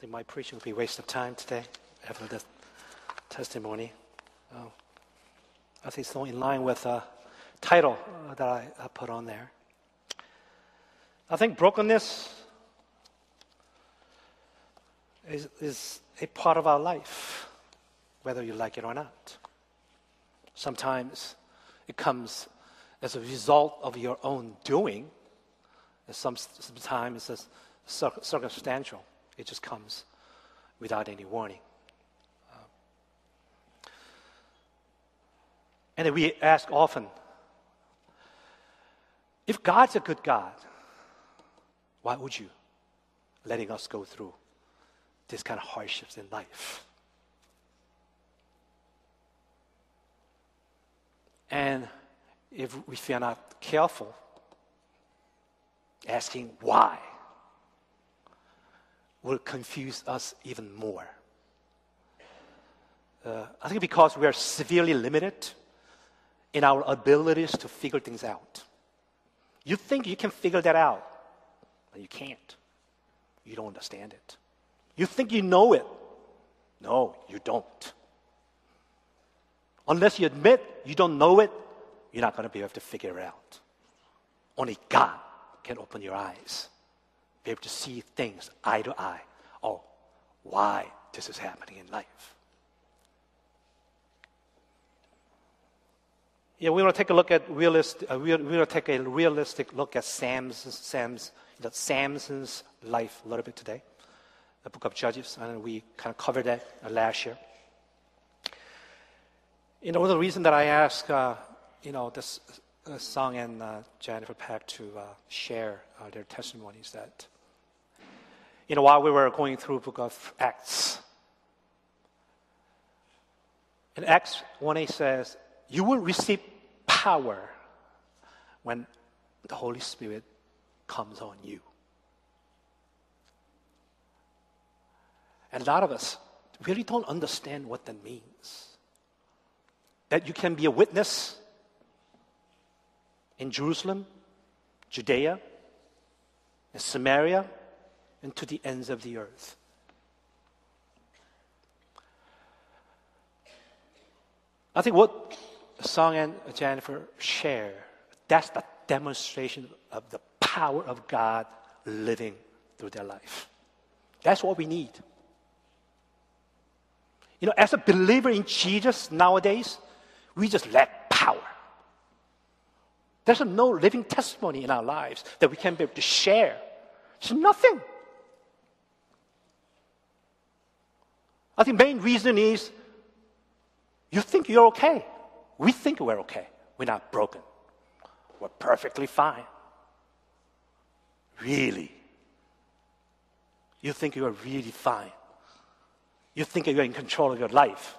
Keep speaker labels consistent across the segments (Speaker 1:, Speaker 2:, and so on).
Speaker 1: think my preaching will be a waste of time today after the testimony. Uh, I think it's not in line with the title uh, that I, put on there. I think brokenness is, is a part of our life, whether you like it or not. Sometimes it comes as a result of your own doing, and some, sometimes it's circumstantial. It just comes without any warning. Uh, and we ask often if God's a good God, why would you letting us go through these kind of hardships in life? And if, if we are not careful, asking why will confuse us even more. Uh, I think because we are severely limited in our abilities to figure things out. You think you can figure that out, but you can't. You don't understand it. You think you know it. No, you don't. Unless you admit you don't know it, you're not going to be able to figure it out. Only God can open your eyes, be able to see things eye to eye. Oh, why this is happening in life. Yeah, we want to take a look at realist. Uh, we want to take a realistic look at Sam's, Sam's, you know, Samson's life a little bit today. The book of Judges, and we kind of covered that last year. You know, the reason that I ask, uh, you know, this uh, Song and uh, Jennifer Peck to uh, share uh, their testimonies that, you know, while we were going through book of Acts, in Acts 1 says, you will receive power when the Holy Spirit comes on you. And a lot of us really don't understand what that means. That you can be a witness in Jerusalem, Judea, and Samaria, and to the ends of the earth. I think what Song and Jennifer share, that's the demonstration of the power of God living through their life. That's what we need. You know, as a believer in Jesus nowadays, we just lack power. There's no living testimony in our lives that we can be able to share. It's nothing. I think main reason is you think you're okay. We think we're okay. We're not broken. We're perfectly fine. Really. You think you are really fine. You think you're in control of your life.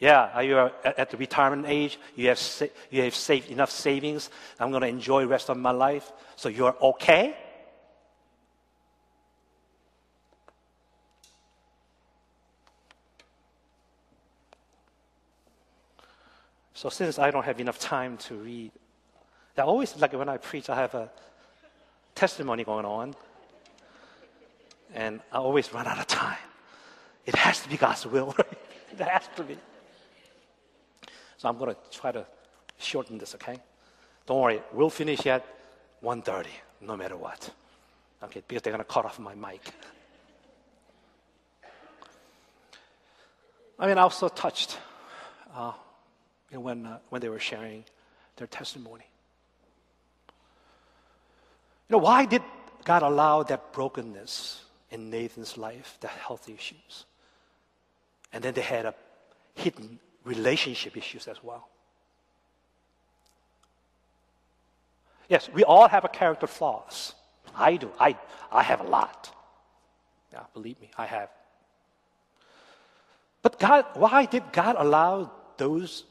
Speaker 1: Yeah, you uh, are at the retirement age. You have, sa- you have saved enough savings. I'm going to enjoy the rest of my life. So you're okay? So since I don't have enough time to read, I always like when I preach, I have a testimony going on, and I always run out of time. It has to be God's will, right? It has to be. So I'm going to try to shorten this, okay? Don't worry, we'll finish at 1.30, no matter what. Okay, because they're going to cut off my mic. I mean, I was so touched uh, when, uh, when they were sharing their testimony. You know, why did God allow that brokenness in Nathan's life, the health issues? And then they had a hidden relationship issues as well. Yes, we all have a character flaws. I do. I, I have a lot. Yeah, believe me, I have. But God, why did God allow those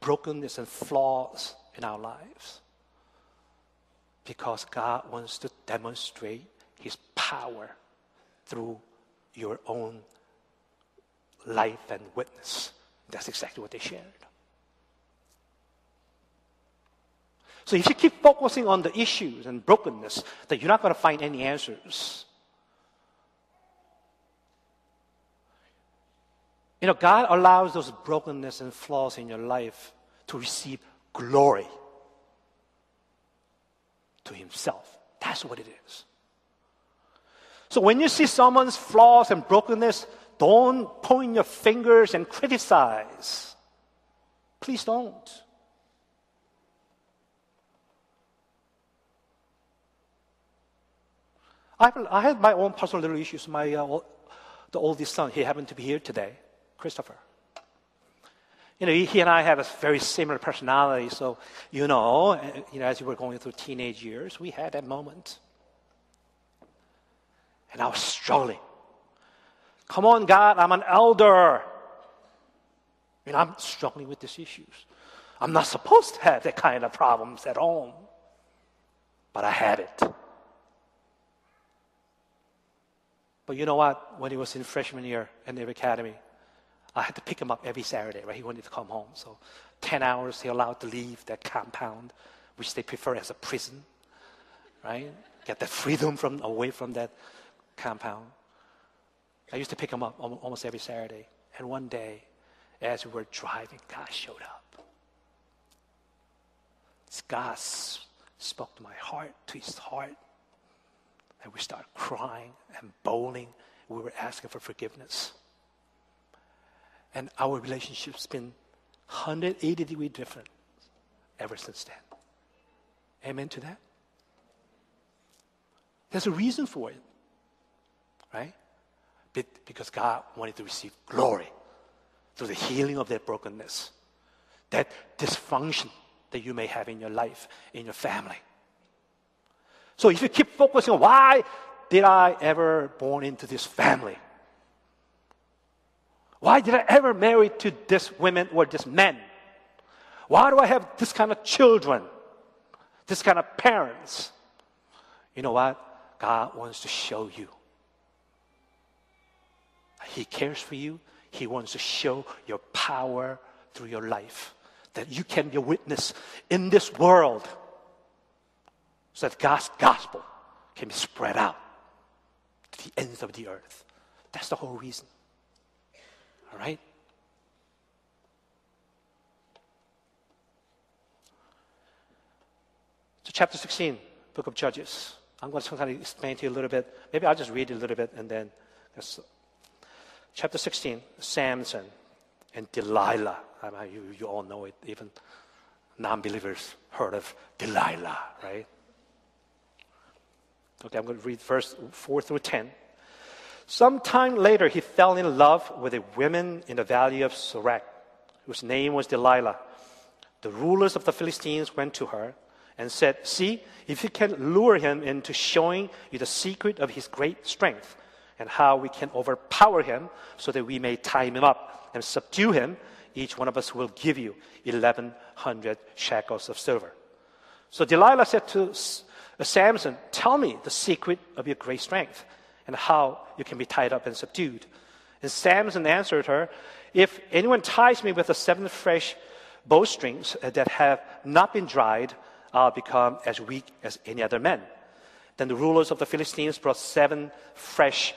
Speaker 1: brokenness and flaws in our lives? Because God wants to demonstrate His power through your own life and witness. That's exactly what they shared. So if you keep focusing on the issues and brokenness, that you're not going to find any answers. You know, God allows those brokenness and flaws in your life to receive glory to Himself. That's what it is. So when you see someone's flaws and brokenness, don't point your fingers and criticize. Please don't. I, had my own personal little issues. My uh, the oldest son, he happened to be here today, Christopher. You know, he and I have a very similar personality. So, you know, uh, you know, as we were going through teenage years, we had that moment. And I was struggling. Come on, God, I'm an elder. And I'm struggling with these issues. I'm not supposed to have that kind of problems at home, but I had it. But you know what? When he was in freshman year in the academy, I had to pick him up every Saturday, right? He wanted to come home. So 10 hours he allowed to leave that compound, which they prefer as a prison, right? Get that freedom from away from that compound. I used to pick him up almost every Saturday. And one day, as we were driving, God showed up. God spoke to my heart, to his heart. And we started crying and bawling. We were asking for forgiveness. And our relationship's been 180 degree different ever since then. Amen to that? There's a reason for it, right? Because God wanted to receive glory through the healing of that brokenness, that dysfunction that you may have in your life, in your family. So if you keep focusing on why did I ever born into this family? Why did I ever marry to this woman or this man? Why do I have this kind of children? This kind of parents? You know what? God wants to show you. He cares for you. He wants to show your power through your life. That you can be a witness in this world so that God's gospel can be spread out to the ends of the earth. That's the whole reason. All right? So, chapter 16, book of Judges. I'm going to kind of explain to you a little bit. Maybe I'll just read a little bit and then. Chapter 16, Samson and Delilah. I mean, you, you all know it, even non believers heard of Delilah, right? Okay, I'm going to read verse 4 through 10. Sometime later, he fell in love with a woman in the valley of Sorek, whose name was Delilah. The rulers of the Philistines went to her and said, See, if you can lure him into showing you the secret of his great strength and how we can overpower him so that we may tie him up and subdue him, each one of us will give you 1,100 shekels of silver. So Delilah said to uh, Samson, Tell me the secret of your great strength and how you can be tied up and subdued. And Samson answered her, If anyone ties me with the seven fresh bowstrings that have not been dried, I'll become as weak as any other man. Then the rulers of the Philistines brought seven fresh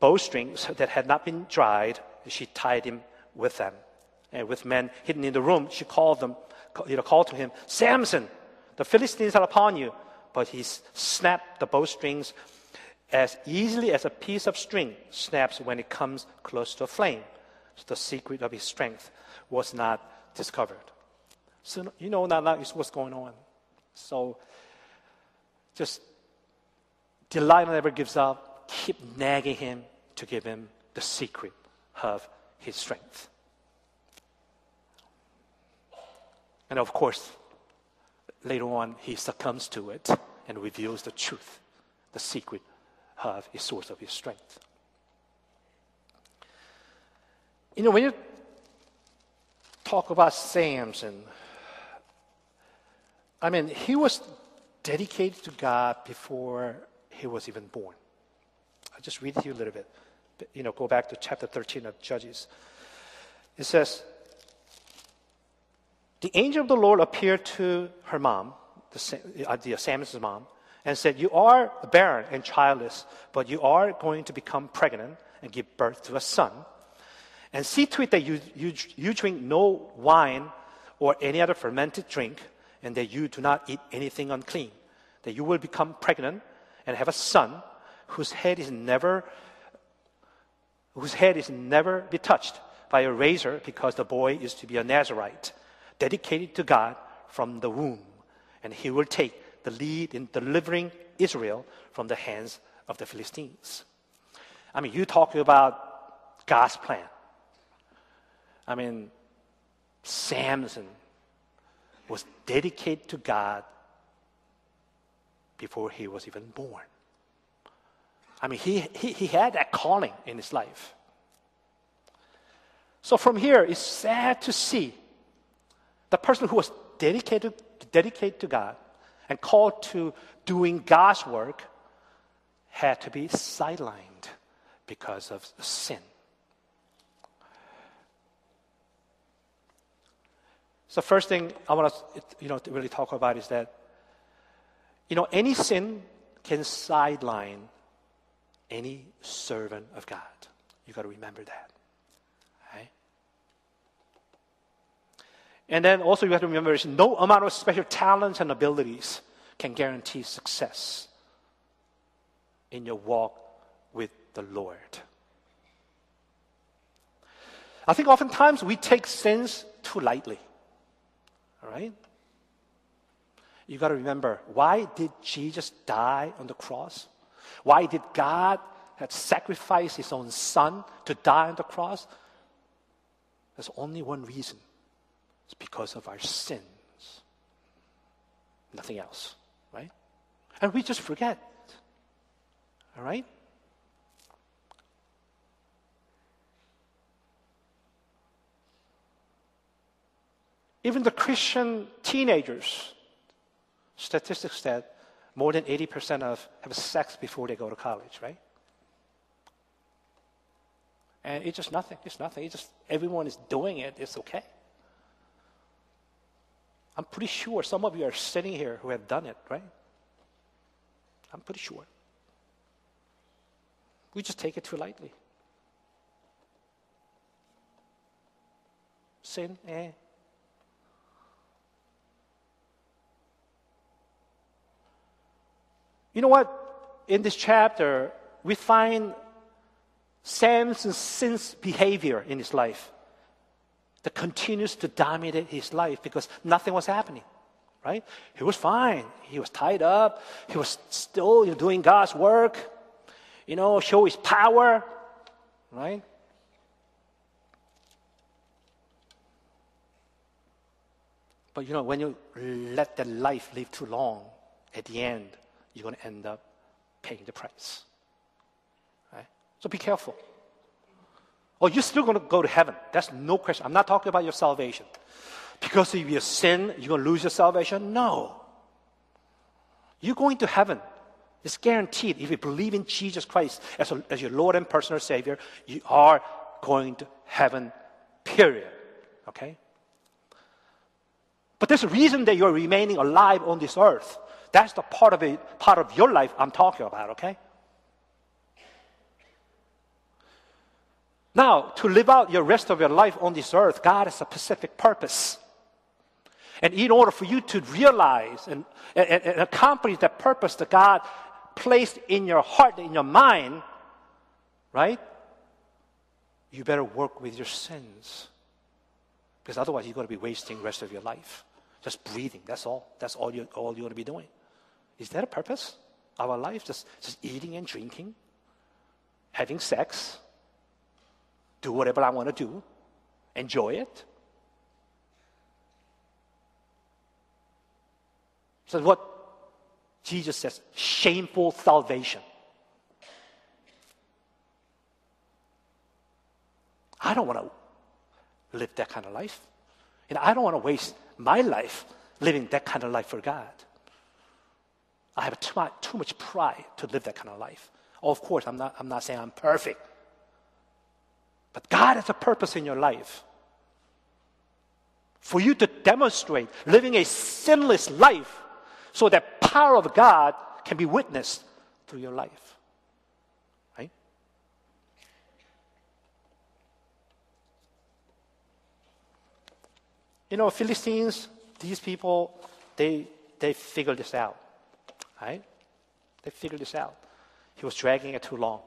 Speaker 1: bowstrings that had not been dried. and She tied him with them. And with men hidden in the room, she called them, you know, called to him, Samson, the Philistines are upon you but he snapped the bowstrings as easily as a piece of string snaps when it comes close to a flame. So the secret of his strength was not discovered. So you know now that is what's going on. So just Delilah never gives up. Keep nagging him to give him the secret of his strength. And of course, later on, he succumbs to it and reveals the truth, the secret of his source of his strength. You know, when you talk about Samson, I mean, he was dedicated to God before he was even born. I'll just read to you a little bit. You know, go back to chapter 13 of Judges. It says, the angel of the Lord appeared to her mom, the, uh, the Samson's mom, and said, You are barren and childless, but you are going to become pregnant and give birth to a son. And see to it that you, you, you drink no wine or any other fermented drink, and that you do not eat anything unclean, that you will become pregnant and have a son whose head is never whose head is never be touched by a razor because the boy is to be a Nazarite, dedicated to God from the womb, and he will take the lead in delivering Israel from the hands of the Philistines. I mean, you talk about God's plan. I mean, Samson was dedicated to God before he was even born. I mean, he, he, he had that calling in his life. So from here, it's sad to see the person who was dedicated, dedicated to God and called to doing God's work had to be sidelined because of sin. So first thing I want to you know to really talk about is that you know any sin can sideline any servant of God. You got to remember that. And then also you have to remember is no amount of special talents and abilities can guarantee success in your walk with the Lord. I think oftentimes we take sins too lightly. All right? You got to remember why did Jesus die on the cross? Why did God have sacrificed his own son to die on the cross? There's only one reason. It's because of our sins. Nothing else, right? And we just forget. All right? Even the Christian teenagers, statistics said more than 80% of have sex before they go to college, right? And it's just nothing. It's nothing. It's just everyone is doing it. It's okay. I'm pretty sure some of you are sitting here who have done it, right? I'm pretty sure. We just take it too lightly. Sin, eh? You know what? In this chapter, we find Samson's sin's behavior in his life that continues to dominate his life because nothing was happening. Right? He was fine. He was tied up. He was still you know, doing God's work. You know, show his power. Right? But you know, when you let that life live too long, at the end, you're going to end up paying the price. Right? So be careful. Oh, you're still going to go to heaven. That's no question. I'm not talking about your salvation. Because if you sin, you're going to lose your salvation? No. You're going to heaven. It's guaranteed. If you believe in Jesus Christ as, a, as your Lord and personal Savior, you are going to heaven, period. Okay? But there's a reason that you're remaining alive on this earth. That's the part of it, part of your life I'm talking about, okay? Now, to live out your rest of your life on this earth, God has a specific purpose. And in order for you to realize and, and, and, accomplish that purpose that God placed in your heart, in your mind, right? You better work with your sins. Because otherwise, you're going to be wasting the rest of your life. Just breathing. That's all. That's all, you, all you're going to be doing. Is that a purpose our life? Just, just eating and drinking, having sex, do whatever I want to do, enjoy it? So, what Jesus says shameful salvation. I don't want to live that kind of life. And I don't want to waste my life living that kind of life for God. I have too much, too much pride to live that kind of life. Oh, of course, I'm not, I'm not saying I'm perfect. But God has a purpose in your life. For you to demonstrate living a sinless life so that power of God can be witnessed through your life. Right? You know, Philistines, these people, they, they figured this out, right? They figured this out. He was dragging it too long.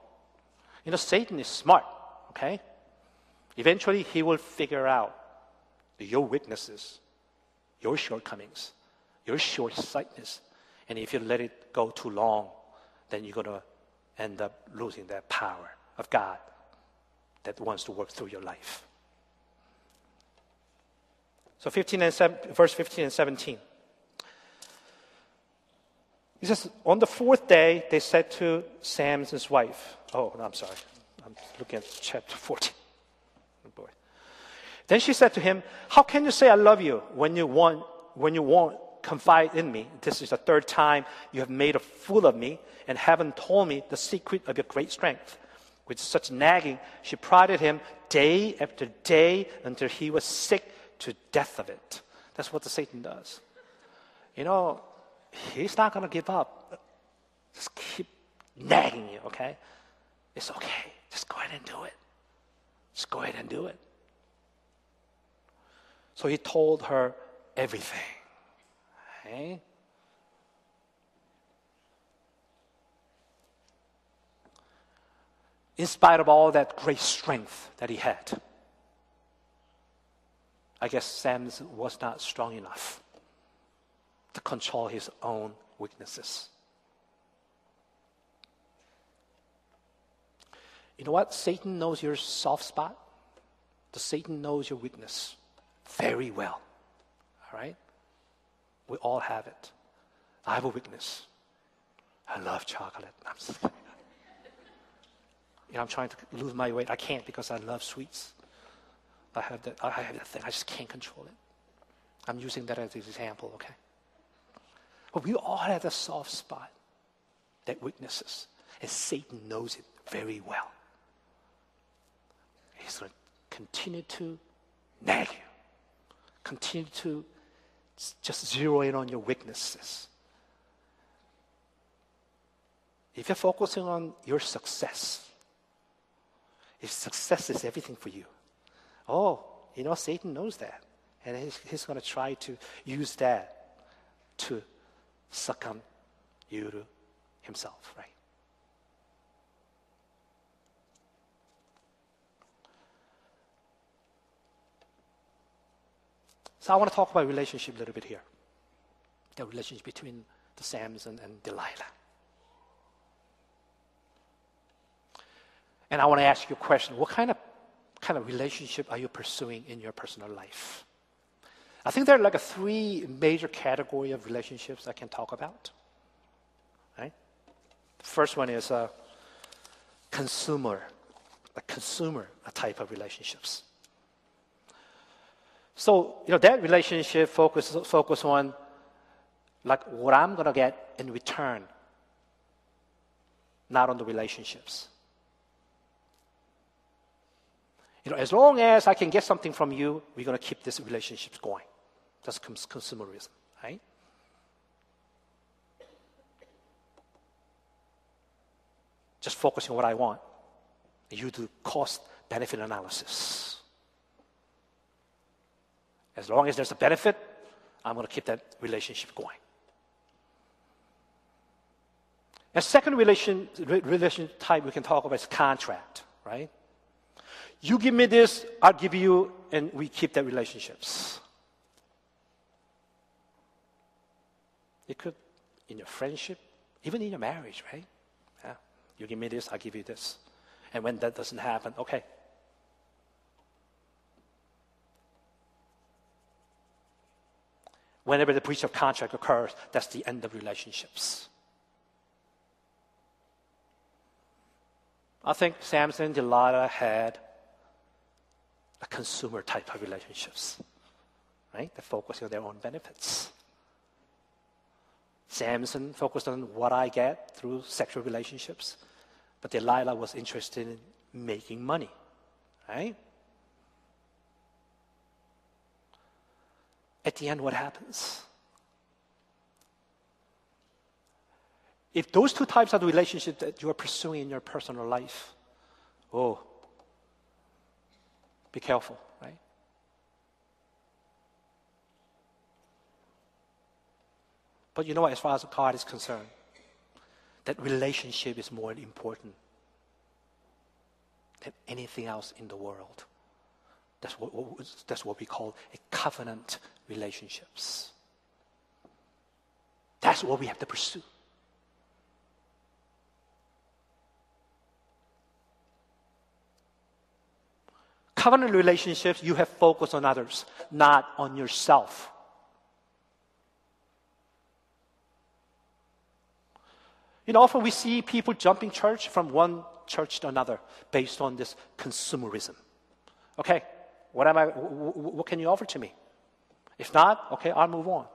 Speaker 1: You know, Satan is smart, okay? Eventually, he will figure out your weaknesses, your shortcomings, your short sightedness. And if you let it go too long, then you're going to end up losing that power of God that wants to work through your life. So 15 and 7, verse 15 and 17. He says, On the fourth day, they said to Samson's wife, Oh, no, I'm sorry. I'm looking at chapter 14. Oh, boy. Then she said to him, How can you say I love you when you want, when you won't confide in me? This is the third time you have made a fool of me and haven't told me the secret of your great strength. With such nagging, she prodded him day after day until he was sick to death of it. That's what the Satan does. You know, he's not going to give up. Just keep nagging you, okay? It's okay. Just go ahead and do it. Just go ahead and do it. So he told her everything. Okay? In spite of all that great strength that he had, I guess Samson was not strong enough to control his own weaknesses. You know what? Satan knows your soft spot. The Satan knows your weakness very well. All right? We all have it. I have a weakness. I love chocolate. I'm, you know, I'm trying to lose my weight. I can't because I love sweets. I have that, I have that thing. I just can't control it. I'm using that as an example, okay? But we all have a soft spot that weaknesses, and Satan knows it very well. He's going to continue to nag you, continue to just zero in on your weaknesses. If you're focusing on your success, if success is everything for you, oh, you know, Satan knows that. And he's, he's going to try to use that to succumb to himself, right? So I want to talk about relationship a little bit here. The relationship between the Samson and Delilah. And I want to ask you a question. What kind of kind of relationship are you pursuing in your personal life? I think there are like a three major category of relationships I can talk about. Right? First one is a consumer, a consumer type of relationships. So, you know, that relationship focuses focus on like what I'm to get in return, not on the relationships. You know, as long as I can get something from you, we're to keep this relationships going. That's consumerism, right? Just focusing on what I want. You do cost benefit analysis. As long as there's a benefit, I'm going to keep that relationship going. A second relation, relation type we can talk about is contract, right? You give me this, I'll give you, and we keep that relationships. It could in your friendship, even in your marriage, right? Yeah. You give me this, I give you this. And when that doesn't happen, okay, Whenever the breach of contract occurs, that's the end of relationships. I think Samson and Delilah had a consumer type of relationships, right? They're focusing on their own benefits. Samson focused on what I get through sexual relationships, but Delilah was interested in making money, right? at the end, what happens? If those two types of relationship that you are pursuing in your personal life, oh, be careful, right? But you know what? As far as God is concerned, that relationship is more important than anything else in the world. That's what, that's what we call a covenant relationships. That's what we have to pursue. Covenant relationships, you have focused on others, not on yourself. You know, often we see people jumping church from one church to another based on this consumerism. Okay, what am I? What can you offer to me? If not, okay, I'll move on.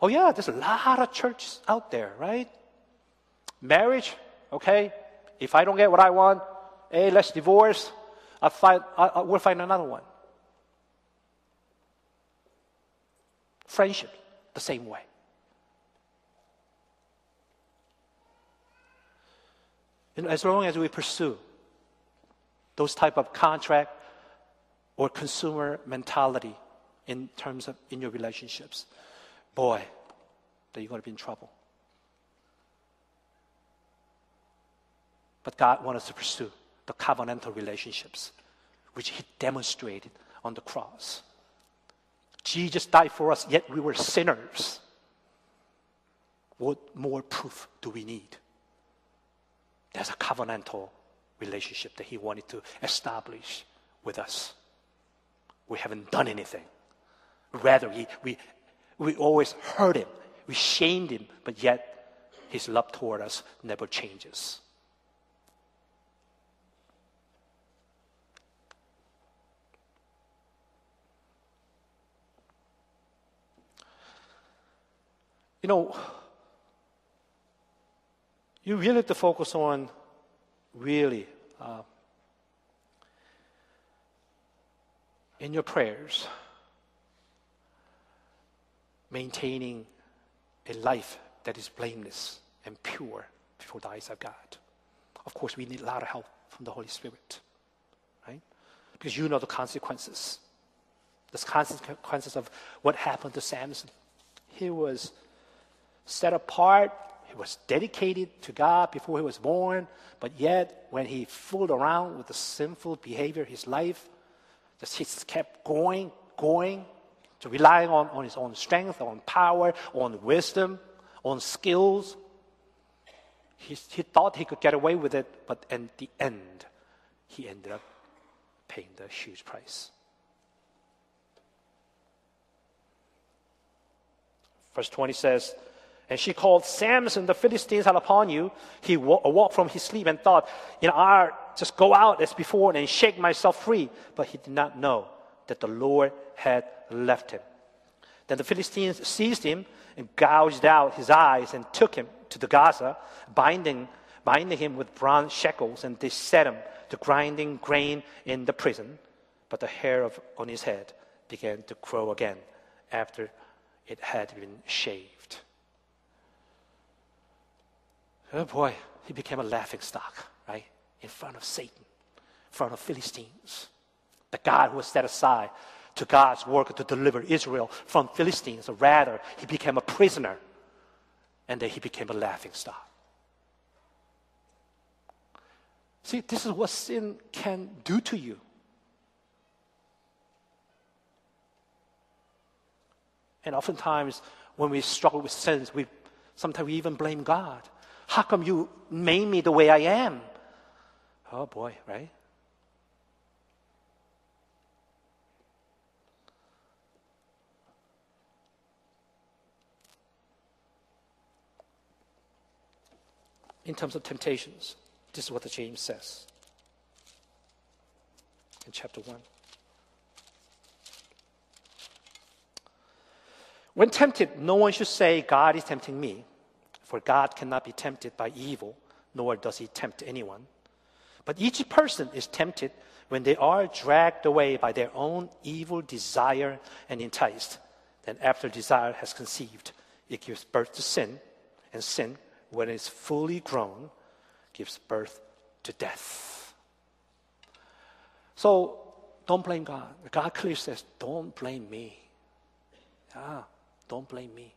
Speaker 1: Oh yeah, there's a lot of churches out there, right? Marriage, okay. If I don't get what I want, hey, let's divorce. I'll find, I'll, we'll find another one. Friendship, the same way. And as long as we pursue those type of contract or consumer mentality in terms of in your relationships, boy, that you're going to be in trouble. But God wants us to pursue the covenantal relationships, which He demonstrated on the cross. Jesus died for us, yet we were sinners. What more proof do we need? There's a covenantal relationship that He wanted to establish with us. We haven't done anything. Rather, we, we, we always hurt Him, we shamed Him, but yet His love toward us never changes. You know, you really have to focus on really uh, in your prayers maintaining a life that is blameless and pure before the eyes of God. Of course, we need a lot of help from the Holy Spirit, right? Because you know the consequences. The consequences of what happened to Samson. He was set apart was dedicated to God before he was born, but yet when he fooled around with the sinful behavior, his life, just he kept going, going, to relying on, on his own strength, on power, on wisdom, on skills. He, he thought he could get away with it, but in the end, he ended up paying the huge price. Verse 20 says, and she called Samson, the Philistines are upon you. He awoke from his sleep and thought, you know, I'll just go out as before and shake myself free. But he did not know that the Lord had left him. Then the Philistines seized him and gouged out his eyes and took him to the Gaza, binding, binding him with bronze shackles, and they set him to grinding grain in the prison. But the hair of, on his head began to grow again after it had been shaved. Oh boy, he became a laughing stock, right? In front of Satan, in front of Philistines. The God who was set aside to God's work to deliver Israel from Philistines. Rather, he became a prisoner and then he became a laughing stock. See, this is what sin can do to you. And oftentimes, when we struggle with sins, we sometimes we even blame God. How come you made me the way I am? Oh boy, right? In terms of temptations, this is what the James says in chapter 1. When tempted, no one should say, God is tempting me. For God cannot be tempted by evil, nor does he tempt anyone. But each person is tempted when they are dragged away by their own evil desire and enticed. Then, after desire has conceived, it gives birth to sin, and sin, when it is fully grown, gives birth to death. So, don't blame God. God clearly says, Don't blame me. Ah, don't blame me.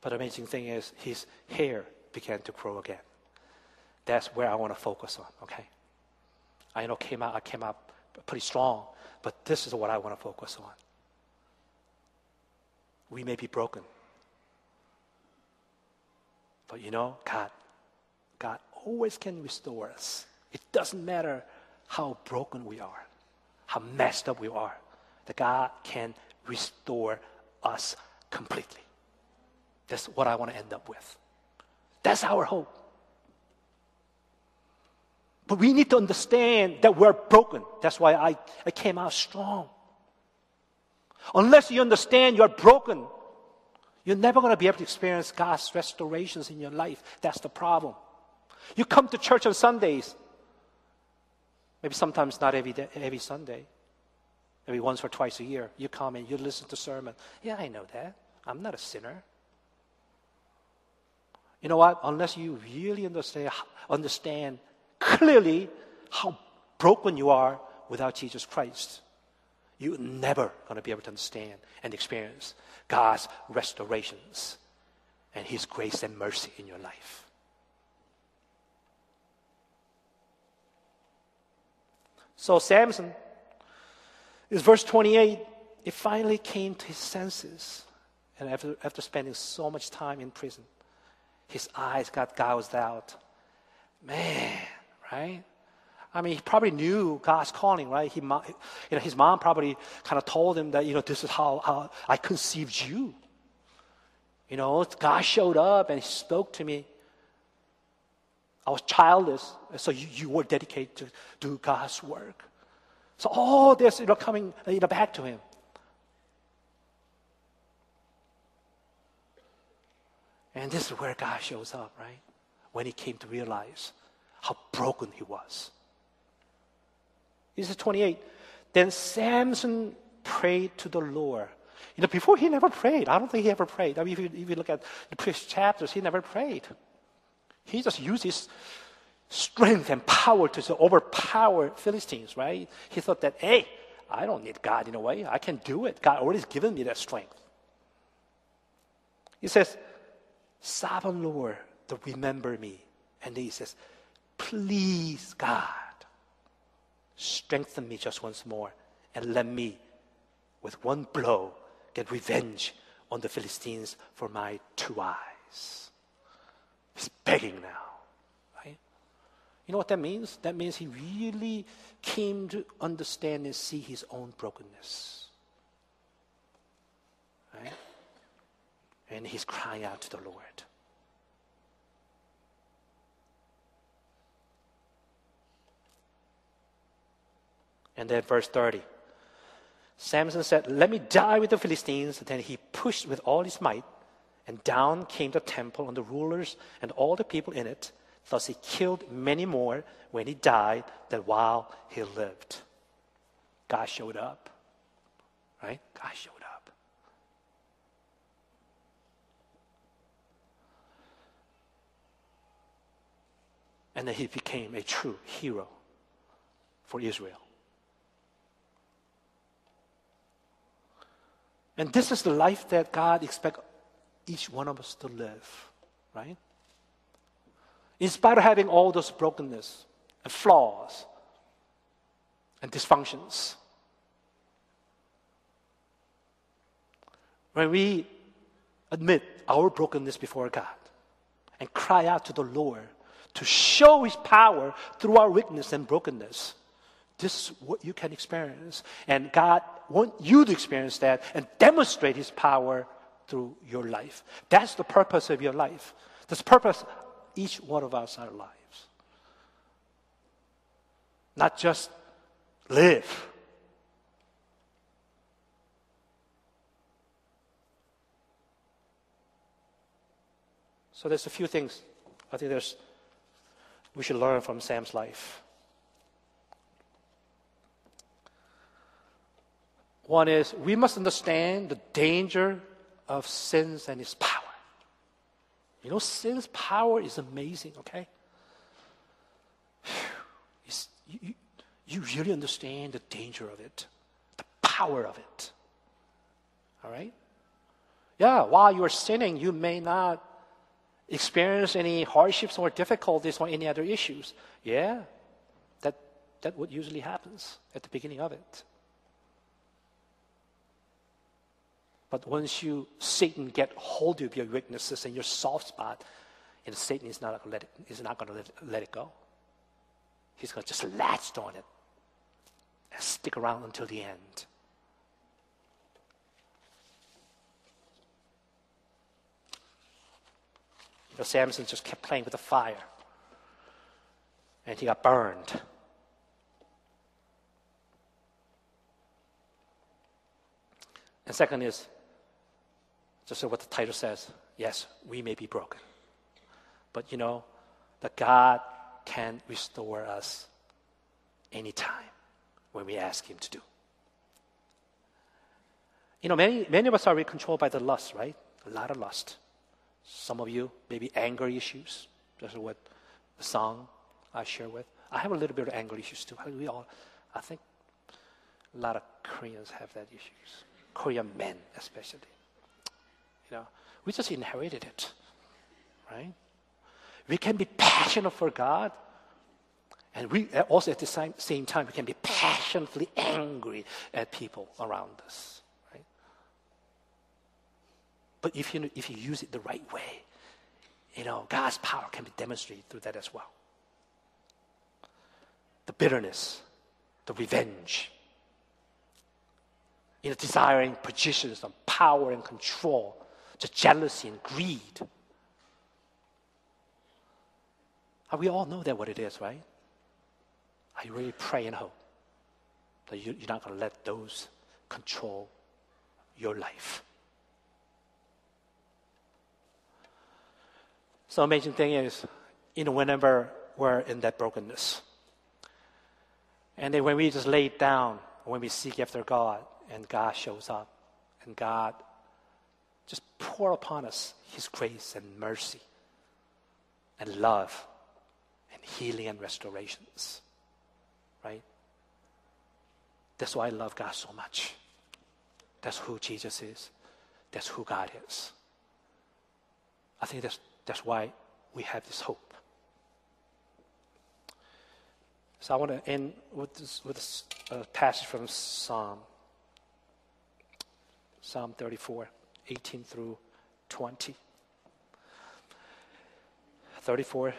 Speaker 1: But the amazing thing is, his hair began to grow again. That's where I want to focus on, okay? I know came out, I came out pretty strong, but this is what I want to focus on. We may be broken. But you know, God, God always can restore us. It doesn't matter how broken we are, how messed up we are, that God can restore us completely. That's what I want to end up with. That's our hope. But we need to understand that we're broken. That's why I, I came out strong. Unless you understand you're broken, you're never going to be able to experience God's restorations in your life. That's the problem. You come to church on Sundays, maybe sometimes not every, day, every Sunday, maybe once or twice a year. You come and you listen to sermon. Yeah, I know that. I'm not a sinner. You know what? Unless you really understand, understand clearly how broken you are without Jesus Christ, you're never going to be able to understand and experience God's restorations and His grace and mercy in your life. So, Samson, is verse 28, he finally came to his senses. And after, after spending so much time in prison, his eyes got gouged out. Man, right? I mean, he probably knew God's calling, right? He, you know, his mom probably kind of told him that, you know, this is how, how I conceived you. You know, God showed up and he spoke to me. I was childless, so you, you were dedicated to do God's work. So all this, you know, coming you know, back to him. And this is where God shows up, right? When he came to realize how broken he was. He says 28. Then Samson prayed to the Lord. You know, before he never prayed. I don't think he ever prayed. I mean, if you, if you look at the previous chapters, he never prayed. He just used his strength and power to overpower Philistines, right? He thought that, hey, I don't need God in a way. I can do it. God already given me that strength. He says, Sovereign Lord, to remember me. And he says, Please, God, strengthen me just once more and let me, with one blow, get revenge on the Philistines for my two eyes. He's begging now, right? You know what that means? That means he really came to understand and see his own brokenness. Right? And he's crying out to the Lord. And then verse 30. Samson said, Let me die with the Philistines. And then he pushed with all his might, and down came the temple on the rulers and all the people in it. Thus he killed many more when he died than while he lived. God showed up. Right? God showed up. And he became a true hero for Israel. And this is the life that God expects each one of us to live, right? In spite of having all those brokenness and flaws and dysfunctions, when we admit our brokenness before God and cry out to the Lord to show His power through our weakness and brokenness, this is what you can experience. And God wants you to experience that and demonstrate His power through your life. That's the purpose of your life. That's the purpose each one of us our lives. Not just live. So there's a few things I think there's we should learn from Sam's life. One is we must understand the danger of sins and its power. You know, sin's power is amazing, okay? You, you really understand the danger of it, the power of it. All right? Yeah, while you're sinning, you may not experience any hardships or difficulties or any other issues. Yeah, that, that what usually happens at the beginning of it. But once you, Satan, get hold of your weaknesses and your soft spot, and Satan is not, let it, is not going to let, let it go. He's going to just latch on it and stick around until the end. You Samson just kept playing with the fire, and he got burned. And second is, just what the title says yes, we may be broken. But you know, that God can restore us anytime when we ask Him to do. You know, many, many of us are controlled by the lust, right? A lot of lust. Some of you, maybe anger issues. That's what the song I share with. I have a little bit of anger issues too. We all, I think a lot of Koreans have that issues. Korean men, especially. You know, we just inherited it, right? We can be passionate for God, and we also at the same, same time we can be passionately angry at people around us? But if you if you use it the right way, you know God's power can be demonstrated through that as well. The bitterness, the revenge, you know, desiring positions of power and control the jealousy and greed. we all know that what it is, right? I really pray and hope that you, you're not going to let those control your life. So amazing thing is, you know, whenever we're in that brokenness, and then when we just lay it down, when we seek after God, and God shows up, and God just pour upon us His grace and mercy and love and healing and restorations. Right? That's why I love God so much. That's who Jesus is. That's who God is. I think that's, that's why we have this hope. So I want to end with this, with this uh, passage from Psalm, Psalm 34. 18 through 20. 34,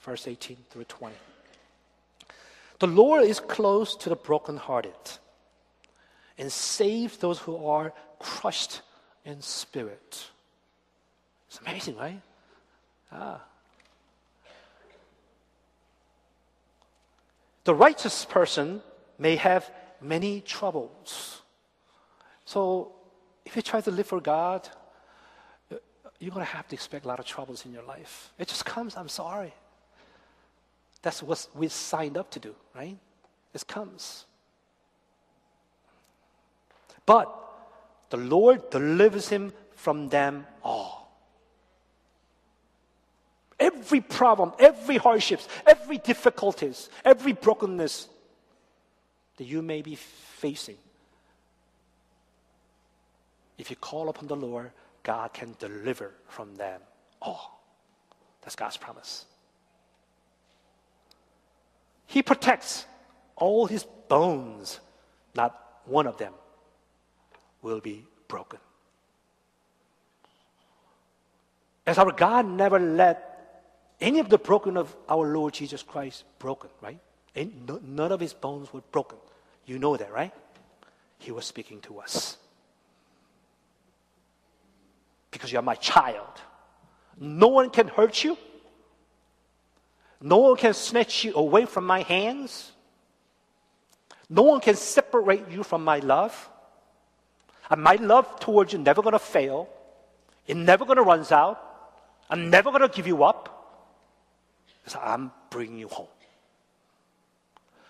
Speaker 1: verse 18 through 20. The Lord is close to the brokenhearted and saves those who are crushed in spirit. It's amazing, right? Ah. The righteous person may have many troubles. So if you try to live for God, you're going to have to expect a lot of troubles in your life. It just comes, I'm sorry. That's what we signed up to do, right? It comes. But the Lord delivers him from them all. Every problem, every hardships, every difficulties, every brokenness that you may be facing, if you call upon the Lord, God can deliver from them all. That's God's promise. He protects all his bones, not one of them will be broken. As our God never let any of the broken of our Lord Jesus Christ broken, right? and none of his bones were broken. You know that, right? He was speaking to us because you are my child. No one can hurt you. No one can snatch you away from my hands. No one can separate you from my love. And my love towards you never going to fail. It's never going to run out. I'm never going to give you up. Because I'm bringing you home.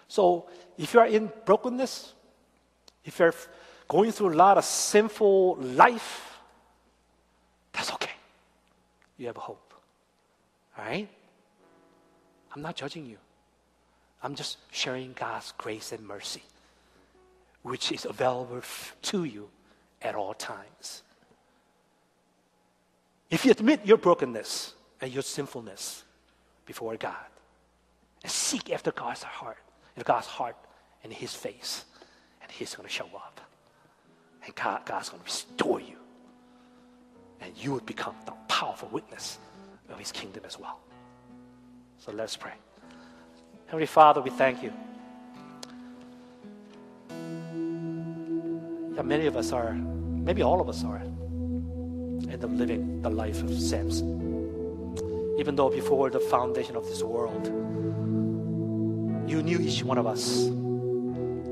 Speaker 1: So if you are in brokenness, if you're going through a lot of sinful life, that's okay. You have hope. All right? I'm not judging you. I'm just sharing God's grace and mercy, which is available to you at all times. If you admit your brokenness and your sinfulness before God, and seek after God's heart, in God's heart and His face, and He's going to show up. And God, God's going to restore you. And you would become the powerful witness of His kingdom as well. So let's pray. Heavenly Father, we thank you. Yeah, many of us are, maybe all of us are, end up living the life of Samson. Even though before the foundation of this world, you knew each one of us.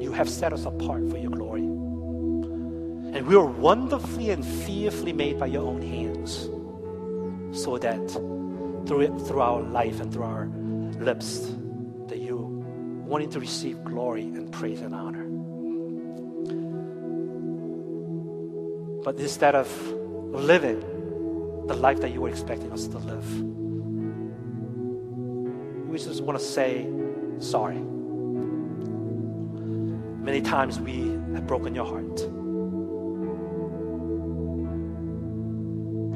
Speaker 1: You have set us apart for your glory. And we are wonderfully and fearfully made by your own hands. So that through through our life and through our lips, that you wanting to receive glory and praise and honor. But instead of living the life that you were expecting us to live, we just want to say, sorry. Many times we have broken your heart.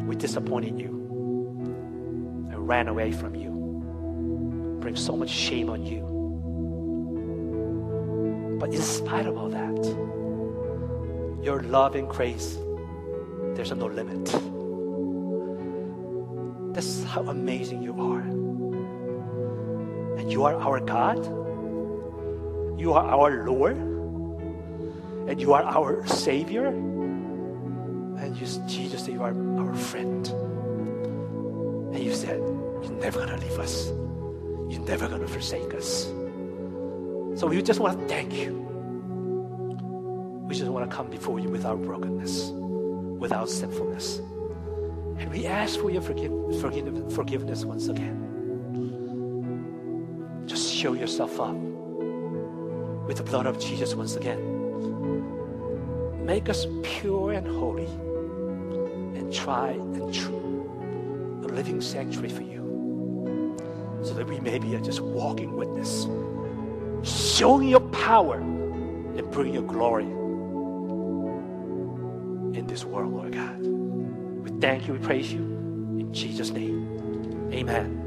Speaker 1: We disappointed you and ran away from you. Bring so much shame on you. But in spite of all that, your love and grace, there's no limit. That's how amazing you are. You are our God. You are our Lord. And you are our Savior. And you, Jesus, you are our friend. And you said, You're never going to leave us. You're never going to forsake us. So we just want to thank you. We just want to come before you without brokenness, without sinfulness. And we ask for your forgive, forgive, forgiveness once again show yourself up with the blood of Jesus once again. Make us pure and holy and tried and true, a living sanctuary for you, so that we may be a just walking witness, showing your power and bringing your glory in this world, Lord God. We thank you, we praise you. In Jesus' name, amen.